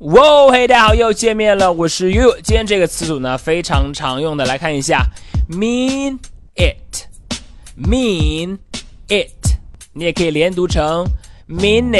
哇，嘿，大家好，又见面了，我是 you。今天这个词组呢，非常常用的，来看一下，mean it，mean it，你也可以连读成 mean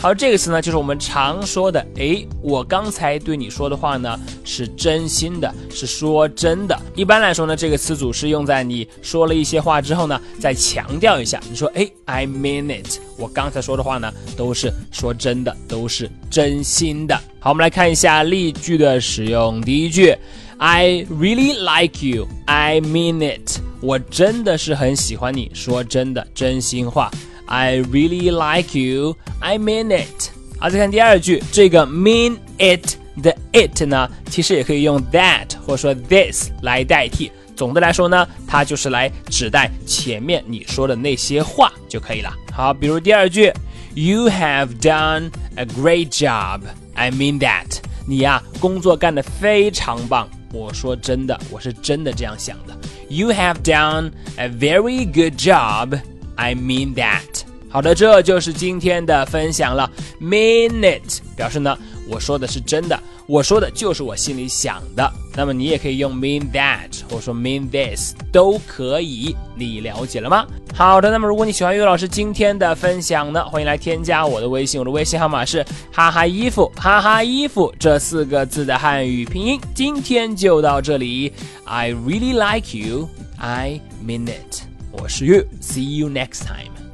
好，这个词呢，就是我们常说的，诶，我刚才对你说的话呢，是真心的，是说真的。一般来说呢，这个词组是用在你说了一些话之后呢，再强调一下，你说，诶 i mean it，我刚才说的话呢，都是说真的，都是真心的。好，我们来看一下例句的使用。第一句，I really like you，I mean it，我真的是很喜欢你，说真的，真心话。I really like you. I mean it. 好，再看第二句，这个 mean it 的 it 呢，其实也可以用 that 或者说 this 来代替。总的来说呢，它就是来指代前面你说的那些话就可以了。好，比如第二句，You have done a great job. I mean that. 你呀，工作干得非常棒。我说真的，我是真的这样想的。You have done a very good job. I mean that。 好的，这就是今天的分享了。Mean it 表示呢，我说的是真的，我说的就是我心里想的。那么你也可以用 mean that，或者说 mean this，都可以。你了解了吗？好的，那么如果你喜欢岳老师今天的分享呢，欢迎来添加我的微信，我的微信号码是哈哈衣服，哈哈衣服这四个字的汉语拼音。今天就到这里。I really like you. I mean it. 我是玉。See you next time。